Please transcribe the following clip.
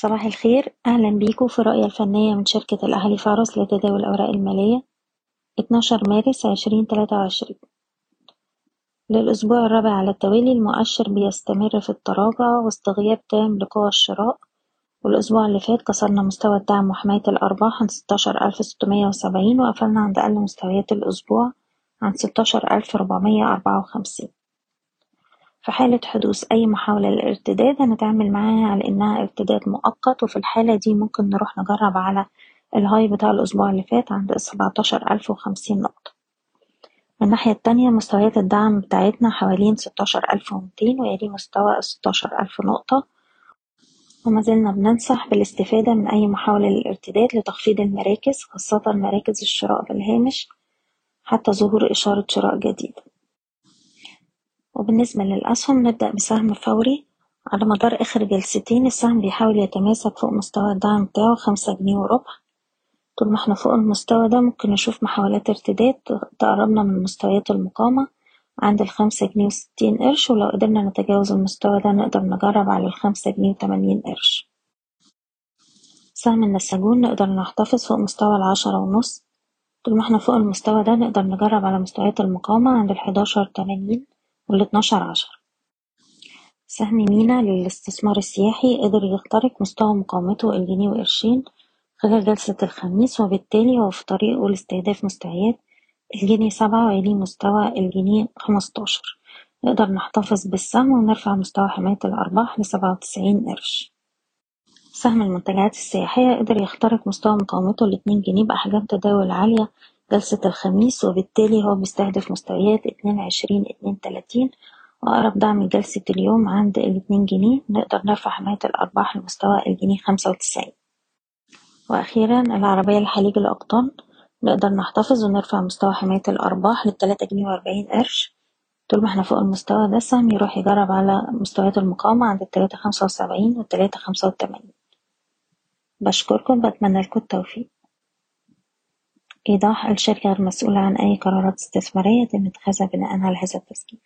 صباح الخير. أهلا بيكم في الرؤية الفنية من شركة الأهلي فارس لتداول الأوراق المالية. 12 مارس 2023 للأسبوع الرابع على التوالي المؤشر بيستمر في التراجع واستغياب تام لقوى الشراء. والأسبوع اللي فات كسرنا مستوى الدعم وحماية الأرباح عند 16670 وقفلنا عند أقل مستويات الأسبوع عند 16454 في حالة حدوث أي محاولة للارتداد هنتعامل معاها على إنها ارتداد مؤقت وفي الحالة دي ممكن نروح نجرب على الهاي بتاع الأسبوع اللي فات عند سبعتاشر ألف وخمسين نقطة. من الناحية التانية مستويات الدعم بتاعتنا حوالين ستاشر ألف ومتين ويلي مستوى ستاشر ألف نقطة. وما زلنا بننصح بالاستفادة من أي محاولة للارتداد لتخفيض المراكز خاصة مراكز الشراء بالهامش حتى ظهور إشارة شراء جديدة. وبالنسبة للأسهم نبدأ بسهم فوري على مدار آخر جلستين السهم بيحاول يتماسك فوق مستوى الدعم بتاعه خمسة جنيه وربع. طول ما إحنا فوق المستوى ده ممكن نشوف محاولات ارتداد تقربنا من مستويات المقاومة عند الخمسة جنيه وستين قرش ولو قدرنا نتجاوز المستوى ده نقدر نجرب على الخمسة جنيه وتمانين قرش. سهم النساجون نقدر نحتفظ فوق مستوى العشرة ونص. طول ما إحنا فوق المستوى ده نقدر نجرب على مستويات المقاومة عند الحداشر تمانين. والاتناشر عشرة سهم مينا للاستثمار السياحي قدر يخترق مستوى مقاومته الجنيه وقرشين خلال جلسة الخميس وبالتالي هو في طريقه لاستهداف مستويات الجنيه سبعة ويليه مستوى الجنيه خمستاشر. نقدر نحتفظ بالسهم ونرفع مستوى حماية الأرباح لسبعة وتسعين قرش. سهم المنتجعات السياحية قدر يخترق مستوى مقاومته الاتنين جنيه بأحجام تداول عالية جلسة الخميس وبالتالي هو بيستهدف مستويات اتنين عشرين اتنين تلاتين وأقرب دعم لجلسة اليوم عند الاتنين جنيه. نقدر نرفع حماية الأرباح لمستوى الجنيه خمسة وتسعين. وأخيرا العربية لحليج الأقطان. نقدر نحتفظ ونرفع مستوى حماية الأرباح للتلاتة جنيه وأربعين قرش. طول ما إحنا فوق المستوى ده السهم يروح يجرب على مستويات المقاومة عند التلاتة خمسة وسبعين والتلاتة خمسة وتمانين. بشكركم بتمنى لكم التوفيق. إيضاح الشركة غير مسؤولة عن أي قرارات استثمارية يتم اتخاذها بناء على هذا التسجيل